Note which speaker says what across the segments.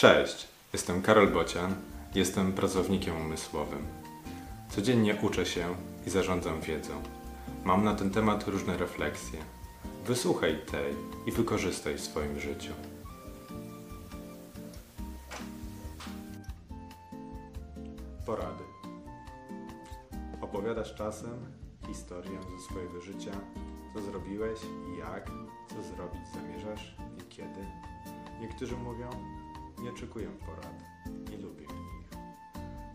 Speaker 1: Cześć, jestem Karol Bocian, jestem pracownikiem umysłowym. Codziennie uczę się i zarządzam wiedzą. Mam na ten temat różne refleksje. Wysłuchaj tej i wykorzystaj w swoim życiu. Porady. Opowiadasz czasem historię ze swojego życia, co zrobiłeś i jak, co zrobić zamierzasz i kiedy. Niektórzy mówią, nie oczekuję porad, nie lubię ich.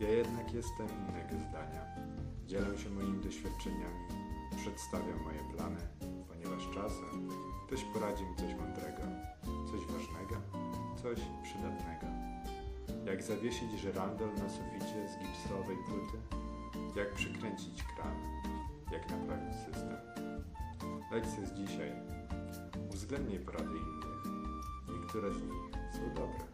Speaker 1: Ja jednak jestem innego zdania. Dzielę się moimi doświadczeniami, przedstawiam moje plany, ponieważ czasem ktoś poradzi mi coś mądrego, coś ważnego, coś przydatnego. Jak zawiesić żyrandol na suficie z gipsowej płyty, jak przykręcić kran, jak naprawić system. Lekcja z dzisiaj. Uwzględnij porady innych. Niektóre z nich są dobre.